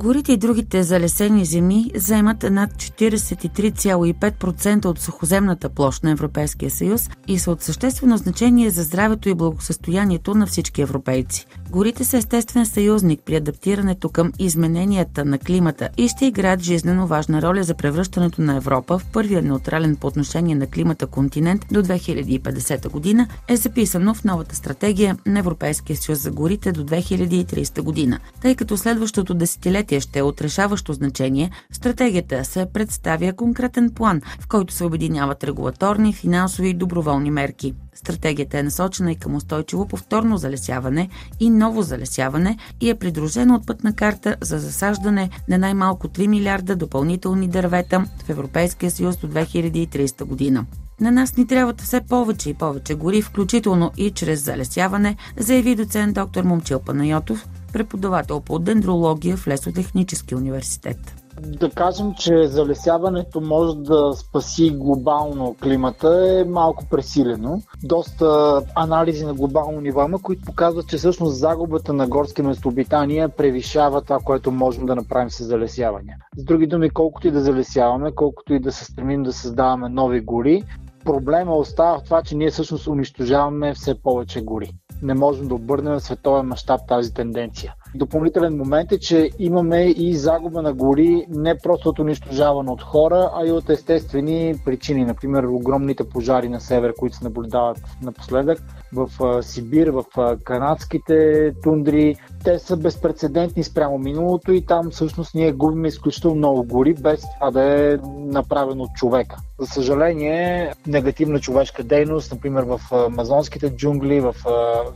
Горите и другите залесени земи заемат над 43,5% от сухоземната площ на Европейския съюз и са от съществено значение за здравето и благосъстоянието на всички европейци. Горите са естествен съюзник при адаптирането към измененията на климата и ще играят жизненно важна роля за превръщането на Европа в първия неутрален по отношение на климата континент до 2050 година, е записано в новата стратегия на Европейския съюз за горите до 2030 година. Тъй като следващото десетилетие ще е отрешаващо значение, в стратегията се представя конкретен план, в който се обединяват регулаторни, финансови и доброволни мерки. Стратегията е насочена и към устойчиво повторно залесяване и ново залесяване и е придружена от пътна карта за засаждане на най-малко 3 милиарда допълнителни дървета в Европейския съюз до 2030 година. На нас ни трябват все повече и повече гори, включително и чрез залесяване, заяви доцент доктор Момчил Панайотов, преподавател по дендрология в Лесотехнически университет. Да кажем, че залесяването може да спаси глобално климата е малко пресилено. Доста анализи на глобално ниво има, които показват, че всъщност загубата на горски местообитания превишава това, което можем да направим с залесяване. С други думи, колкото и да залесяваме, колкото и да се стремим да създаваме нови гори, проблема остава в това, че ние всъщност унищожаваме все повече гори. Не можем да обърнем в световен мащаб тази тенденция. Допълнителен момент е, че имаме и загуба на гори не просто от унищожаване от хора, а и от естествени причини. Например, огромните пожари на север, които се наблюдават напоследък в Сибир, в канадските тундри. Те са безпредседентни спрямо миналото и там всъщност ние губим изключително много гори, без това да е направено от човека. За съжаление, негативна човешка дейност, например в амазонските джунгли, в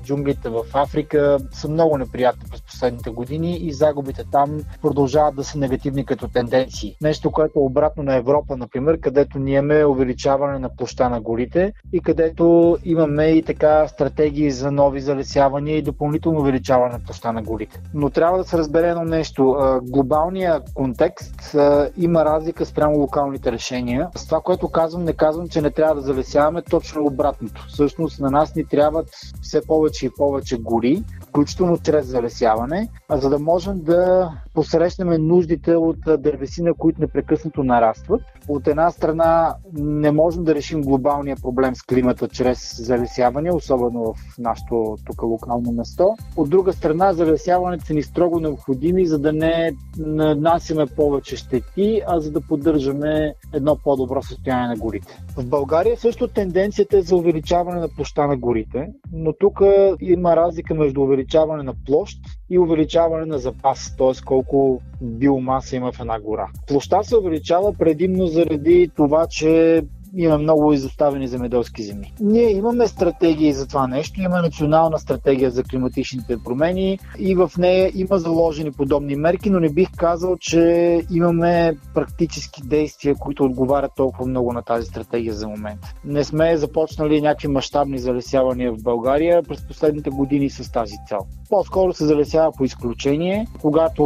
джунглите в Африка, са много неприятни през последните години и загубите там продължават да са негативни като тенденции. Нещо, което е обратно на Европа, например, където ние имаме увеличаване на площа на горите и където имаме и така стратегии за нови залесявания и допълнително увеличаване на площа на горите. Но трябва да се разбере едно нещо. Глобалния контекст има разлика спрямо локалните решения. С това, което казвам, не казвам, че не трябва да залесяваме точно обратното. Всъщност на нас ни трябват все повече и повече гори, включително чрез залесяване, за да можем да посрещнем нуждите от дървесина, които непрекъснато нарастват. От една страна не можем да решим глобалния проблем с климата чрез залесяване, особено в нашото тук локално место. От друга страна, залесяването са ни строго необходими, за да не нанасяме повече щети, а за да поддържаме едно по-добро състояние на горите. В България също тенденцията е за увеличаване на площа на горите, но тук има разлика между увеличаване на площ и увеличаване на запас, т.е. колко биомаса има в една гора. Площа се увеличава предимно заради това, че има много изоставени земеделски земи. Ние имаме стратегии за това нещо, има национална стратегия за климатичните промени и в нея има заложени подобни мерки, но не бих казал, че имаме практически действия, които отговарят толкова много на тази стратегия за момент. Не сме започнали някакви мащабни залесявания в България през последните години с тази цел. По-скоро се залесява по изключение, когато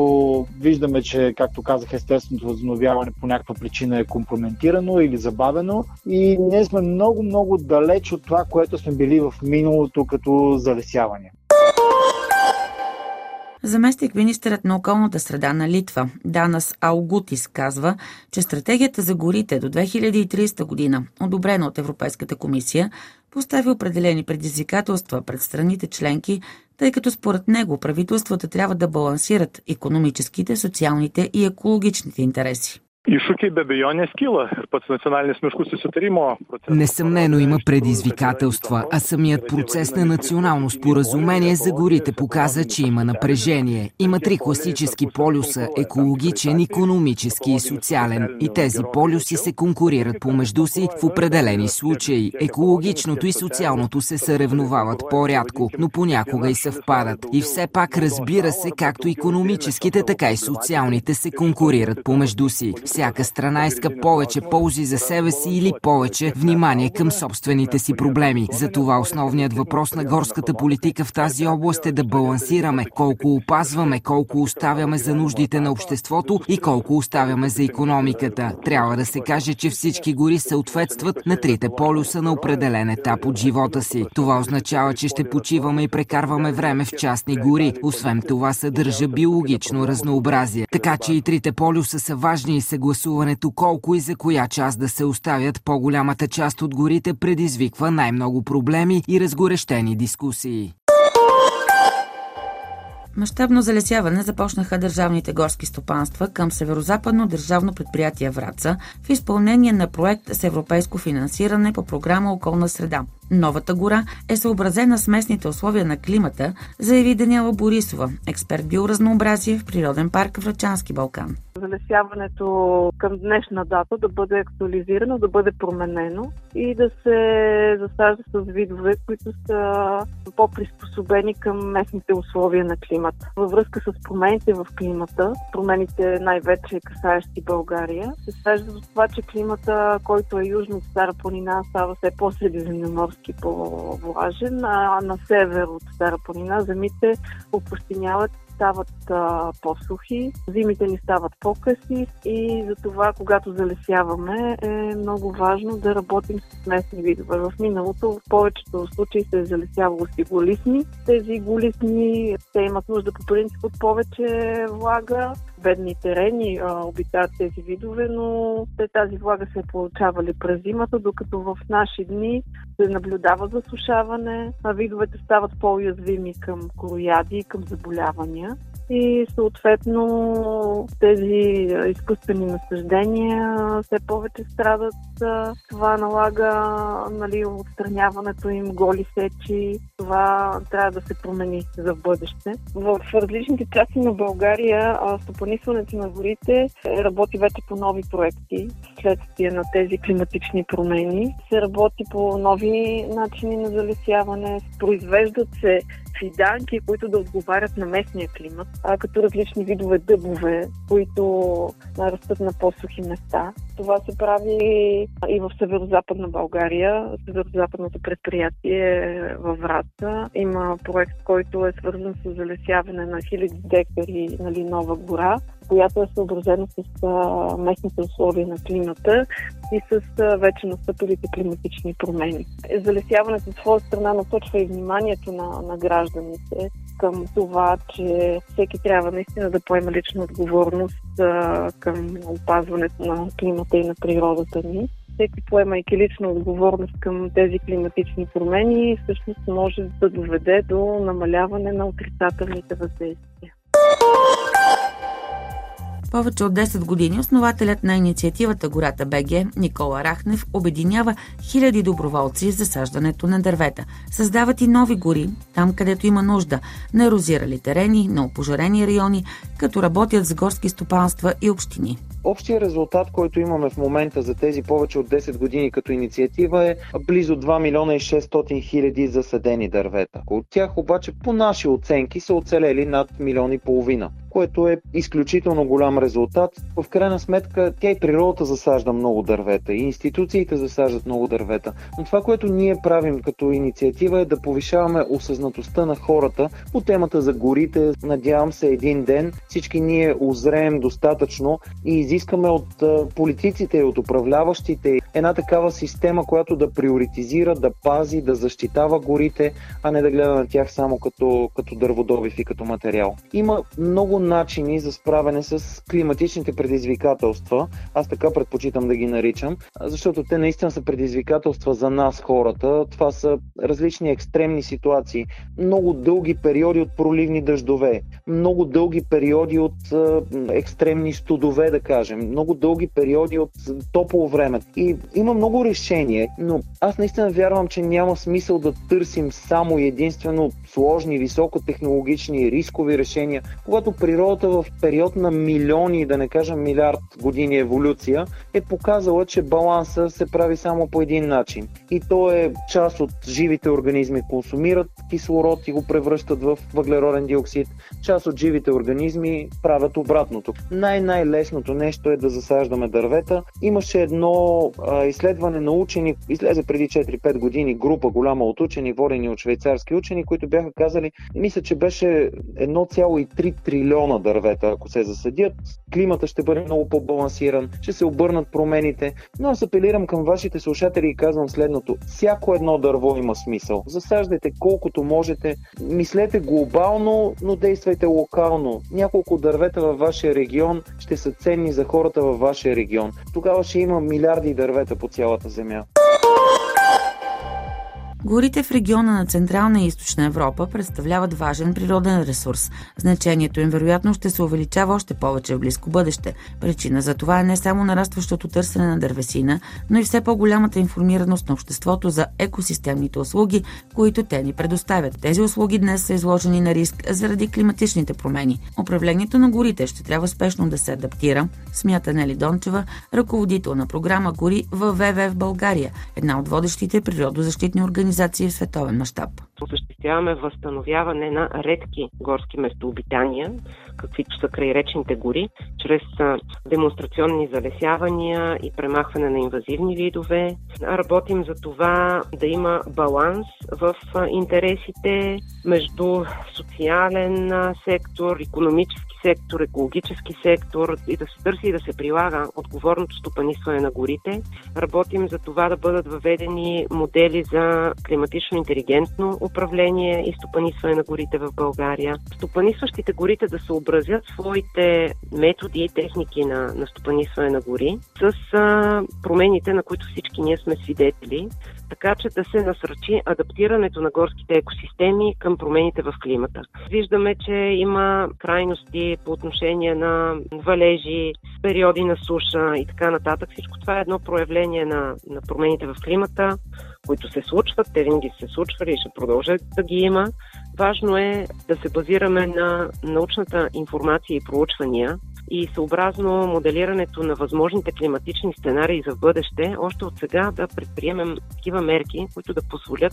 виждаме, че, както казах, естественото възстановяване по някаква причина е компрометирано или забавено и ние сме много, много далеч от това, което сме били в миналото като залесяване. Заместник министърът на околната среда на Литва Данас Аугутис казва, че стратегията за горите до 2030 година, одобрена от Европейската комисия, поставя определени предизвикателства пред страните членки, тъй като според него правителствата трябва да балансират економическите, социалните и екологичните интереси. Abejonės kyla ir pats nacionalinis miškų susitarimo процесът. Несъмнено има предизвикателства, а самият процес на национално споразумение за горите показа, че има напрежение. Има три класически полюса – екологичен, економически и социален. И тези полюси се конкурират помежду си в определени случаи. Екологичното и социалното се съревновават по-рядко, но понякога и съвпадат. И все пак разбира се, както економическите, така и социалните се конкурират помежду си Всяка страна иска повече ползи за себе си или повече внимание към собствените си проблеми. Затова основният въпрос на горската политика в тази област е да балансираме колко опазваме, колко оставяме за нуждите на обществото и колко оставяме за економиката. Трябва да се каже, че всички гори съответстват на трите полюса на определен етап от живота си. Това означава, че ще почиваме и прекарваме време в частни гори. Освен това съдържа биологично разнообразие. Така че и трите полюса са важни и съгласуването колко и за коя част да се оставят по-голямата част от горите предизвиква най-много проблеми и разгорещени дискусии. Мащабно залесяване започнаха държавните горски стопанства към Северо-Западно държавно предприятие Враца в изпълнение на проект с европейско финансиране по програма Околна среда. Новата гора е съобразена с местните условия на климата, заяви Даниела Борисова, експерт биоразнообразие в Природен парк Врачански Балкан залесяването към днешна дата да бъде актуализирано, да бъде променено и да се засажда с видове, които са по-приспособени към местните условия на климата. Във връзка с промените в климата, промените най-вече касаещи България, се свежда до това, че климата, който е южно от Стара планина, става все по-средиземноморски, по-влажен, а на север от Стара планина земите опустиняват стават а, по-сухи, зимите ни стават по-къси и за това, когато залесяваме, е много важно да работим с местни видове. В миналото в повечето случаи се е залесявало с иголисни. Тези иголисни, те имат нужда по принцип от повече влага, бедни терени а, обитават тези видове, но те тази влага се е получавали през зимата, докато в наши дни се наблюдава засушаване, а видовете стават по-уязвими към корояди и към заболявания и съответно тези изкуствени насъждения все повече страдат. Това налага нали, отстраняването им, голи сечи. Това трябва да се промени за бъдеще. В различните части на България стопанисването на горите работи вече по нови проекти следствие на тези климатични промени. Се работи по нови начини на залесяване, произвеждат се фиданки, които да отговарят на местния климат, а като различни видове дъбове, които растат на по-сухи места. Това се прави и в Северо-Западна България. Северо-Западното предприятие във Враца има проект, който е свързан с залесяване на хиляди декари нали, нова гора, която е съобразена с а, местните условия на климата и с а, вече настъпилите климатични промени. Залесяването от своя страна насочва и вниманието на, на гражданите към това, че всеки трябва наистина да поема лична отговорност а, към опазването на климата и на природата ни всеки поемайки лична отговорност към тези климатични промени, всъщност може да доведе до намаляване на отрицателните въздействия. Повече от 10 години основателят на инициативата Гората БГ Никола Рахнев обединява хиляди доброволци за засаждането на дървета. Създават и нови гори, там където има нужда, на ерозирали терени, на опожарени райони, като работят с горски стопанства и общини. Общия резултат, който имаме в момента за тези повече от 10 години като инициатива е близо 2 милиона и 600 хиляди засадени дървета. От тях обаче по наши оценки са оцелели над милион и половина което е изключително голям резултат. В крайна сметка тя и природата засажда много дървета, и институциите засаждат много дървета. Но това, което ние правим като инициатива е да повишаваме осъзнатостта на хората по темата за горите. Надявам се един ден всички ние озреем достатъчно и изискаме от политиците и от управляващите една такава система, която да приоритизира, да пази, да защитава горите, а не да гледа на тях само като, като дърводобив и като материал. Има много начини за справяне с климатичните предизвикателства. Аз така предпочитам да ги наричам, защото те наистина са предизвикателства за нас, хората. Това са различни екстремни ситуации. Много дълги периоди от проливни дъждове, много дълги периоди от екстремни студове, да кажем, много дълги периоди от топло време. И има много решения, но аз наистина вярвам, че няма смисъл да търсим само единствено сложни, високотехнологични, рискови решения, когато природата в период на милиони, да не кажа милиард години еволюция, е показала, че баланса се прави само по един начин. И то е част от живите организми консумират кислород и го превръщат в въглероден диоксид. Част от живите организми правят обратното. Най-най-лесното нещо е да засаждаме дървета. Имаше едно а, изследване на учени, излезе преди 4-5 години, група голяма от учени, водени от швейцарски учени, които бяха казали, мисля, че беше 1,3 трилиона дървета, ако се засадят. Климата ще бъде много по-балансиран, ще се обърнат промените. Но аз апелирам към вашите слушатели и казвам следното. Всяко едно дърво има смисъл. Засаждайте колкото можете. Мислете глобално, но действайте локално. Няколко дървета във вашия регион ще са ценни за хората във вашия регион. Тогава ще има милиарди дървета по цялата земя. Горите в региона на Централна и Източна Европа представляват важен природен ресурс. Значението им вероятно ще се увеличава още повече в близко бъдеще. Причина за това е не само нарастващото търсене на дървесина, но и все по-голямата информираност на обществото за екосистемните услуги, които те ни предоставят. Тези услуги днес са изложени на риск заради климатичните промени. Управлението на горите ще трябва спешно да се адаптира, смята Нели Дончева, ръководител на програма Гори в ВВ в България, една от водещите природозащитни организации организации в световен мащаб. Осъществяваме възстановяване на редки горски местообитания, каквито са крайречните гори, чрез демонстрационни залесявания и премахване на инвазивни видове. Работим за това да има баланс в интересите между социален сектор, економически сектор, екологически сектор и да се търси и да се прилага отговорното стопанисване на горите. Работим за това да бъдат въведени модели за климатично интелигентно управление и стопанисване на горите в България. Стопанисващите горите да съобразят своите методи и техники на, на стопанисване на гори с а, промените, на които всички ние сме свидетели така че да се насръчи адаптирането на горските екосистеми към промените в климата. Виждаме, че има крайности по отношение на валежи, периоди на суша и така нататък. Всичко това е едно проявление на, на промените в климата, които се случват. Те винаги се случвали и ще продължат да ги има. Важно е да се базираме на научната информация и проучвания, и съобразно моделирането на възможните климатични сценарии за бъдеще, още от сега да предприемем такива мерки, които да позволят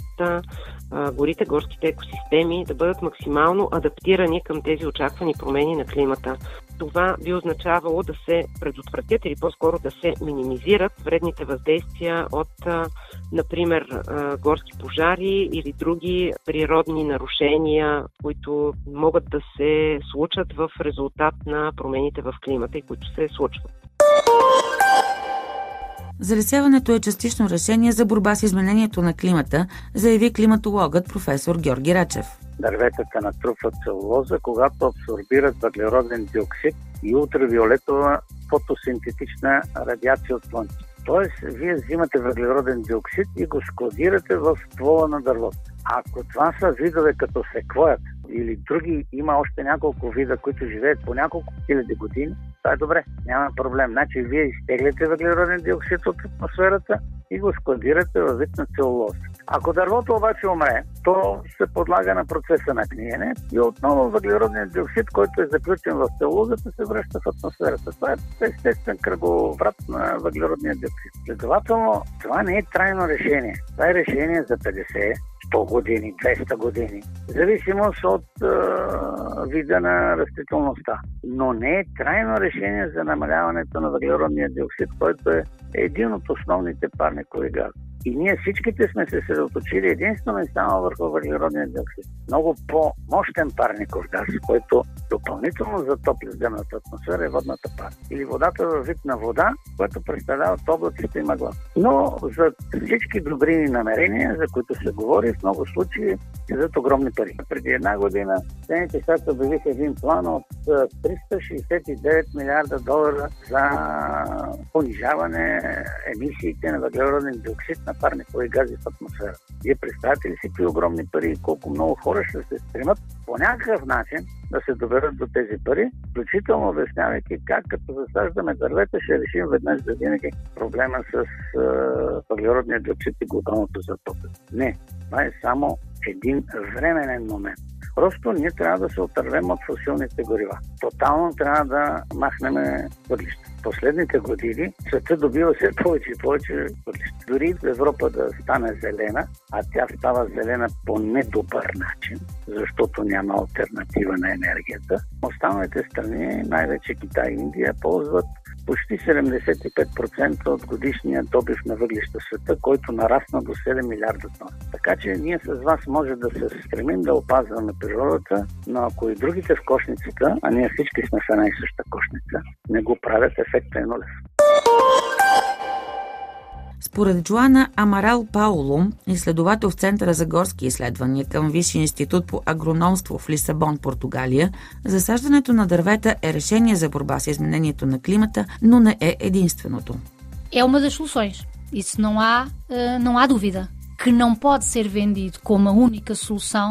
горите, горските екосистеми да бъдат максимално адаптирани към тези очаквани промени на климата. Това би означавало да се предотвратят или по-скоро да се минимизират вредните въздействия от, а, например, горски пожари или други природни нарушения, които могат да се случат в резултат на промените в климата и които се случват. Залесяването е частично решение за борба с изменението на климата, заяви климатологът професор Георги Рачев. Дърветата натрупват целулоза, когато абсорбират въглероден диоксид и ултравиолетова фотосинтетична радиация от слънце. Тоест, вие взимате въглероден диоксид и го складирате в ствола на дървото. Ако това са видове като секвоят или други, има още няколко вида, които живеят по няколко хиляди години, това е добре, няма проблем. Значи вие изтегляте въглероден диоксид от атмосферата и го складирате във вид на целулоза. Ако дървото обаче умре, то се подлага на процеса на гниене и отново въглеродният диоксид, който е заключен в целулозата, се връща в атмосферата. Това е естествен кръговрат на въглеродния диоксид. Следователно, това не е трайно решение. Това е решение за 50, 100 години, 200 години. Зависимост от е, вида на растителността. Но не е трайно решение за намаляването на въглеродния диоксид, който е един от основните парникови гази. И ние всичките сме се съсредоточили единствено и само върху въглеродния диоксид. Много по-мощен парников газ, който допълнително затопля земната атмосфера е водната пара. Или водата във вид на вода, която представлява облаците и мъгла. Но за всички добри намерения, за които се говори, в много случаи за огромни пари. Преди една година Съединените щати обявиха един план от 369 милиарда долара за понижаване емисиите на въглероден диоксид на парникови гази в атмосфера. Вие представяте ли си при огромни пари колко много хора ще се стремат по някакъв начин да се доверят до тези пари, включително обяснявайки как като засаждаме дървета ще решим веднъж за винаги проблема с е, въглеродния диоксид и глобалното затопляне. Не, това е само един временен момент. Просто ние трябва да се отървем от фосилните горива. Тотално трябва да махнем въглища последните години света добива все повече и повече въглища. Дори Европа да стане зелена, а тя става зелена по недобър начин, защото няма альтернатива на енергията, останалите страни, най-вече Китай и Индия, ползват почти 75% от годишния добив на въглища в света, който нарасна до 7 милиарда тона. Така че ние с вас може да се стремим да опазваме природата, но ако и другите в кошницата, а ние всички сме в една и съща кошница, не го правят, ефектът е нулев. Според Джоана Амарал Пауло, изследовател в Центъра за горски изследвания към Висшия институт по агрономство в Лисабон, Португалия, засаждането на дървета е решение за борба с изменението на климата, но не е единственото. É uma das soluções. Isso não há, não há dúvida. Que não pode ser vendido como a única solução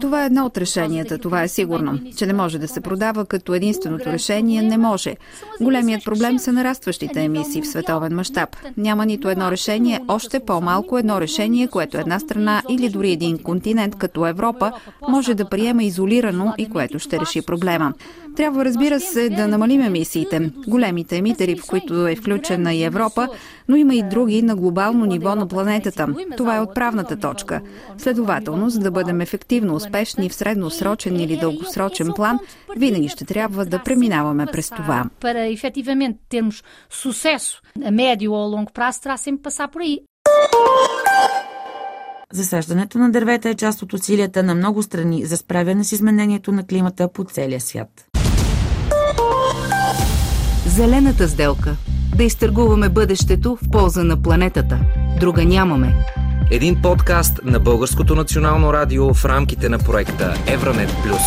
това е едно от решенията, това е сигурно. Че не може да се продава като единственото решение, не може. Големият проблем са нарастващите емисии в световен мащаб. Няма нито едно решение, още по-малко едно решение, което една страна или дори един континент като Европа може да приема изолирано и което ще реши проблема. Трябва, разбира се, да намалим емисиите. Големите емитери, в които е включена и Европа, но има и други на глобално ниво на планетата. Това е отправната точка. Следователно, за да бъдем ефективно успешни в средносрочен или дългосрочен план, винаги ще трябва да преминаваме през това. Para efetivamente termos sucesso a médio ou a longo prazo, terá sempre passar por aí. Засаждането на дървета е част от усилията на много страни за справяне с изменението на климата по целия свят. Зелената сделка. Да изтъргуваме бъдещето в полза на планетата. Друга нямаме. Един подкаст на Българското национално радио в рамките на проекта Евранет Плюс.